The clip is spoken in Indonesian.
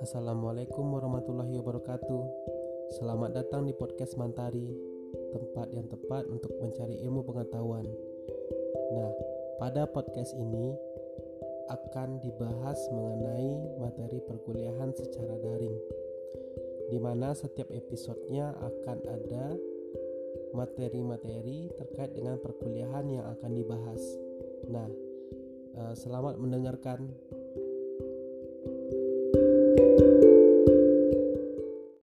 Assalamualaikum warahmatullahi wabarakatuh. Selamat datang di podcast Mantari, tempat yang tepat untuk mencari ilmu pengetahuan. Nah, pada podcast ini akan dibahas mengenai materi perkuliahan secara daring, di mana setiap episodenya akan ada materi-materi terkait dengan perkuliahan yang akan dibahas. Nah, eh, selamat mendengarkan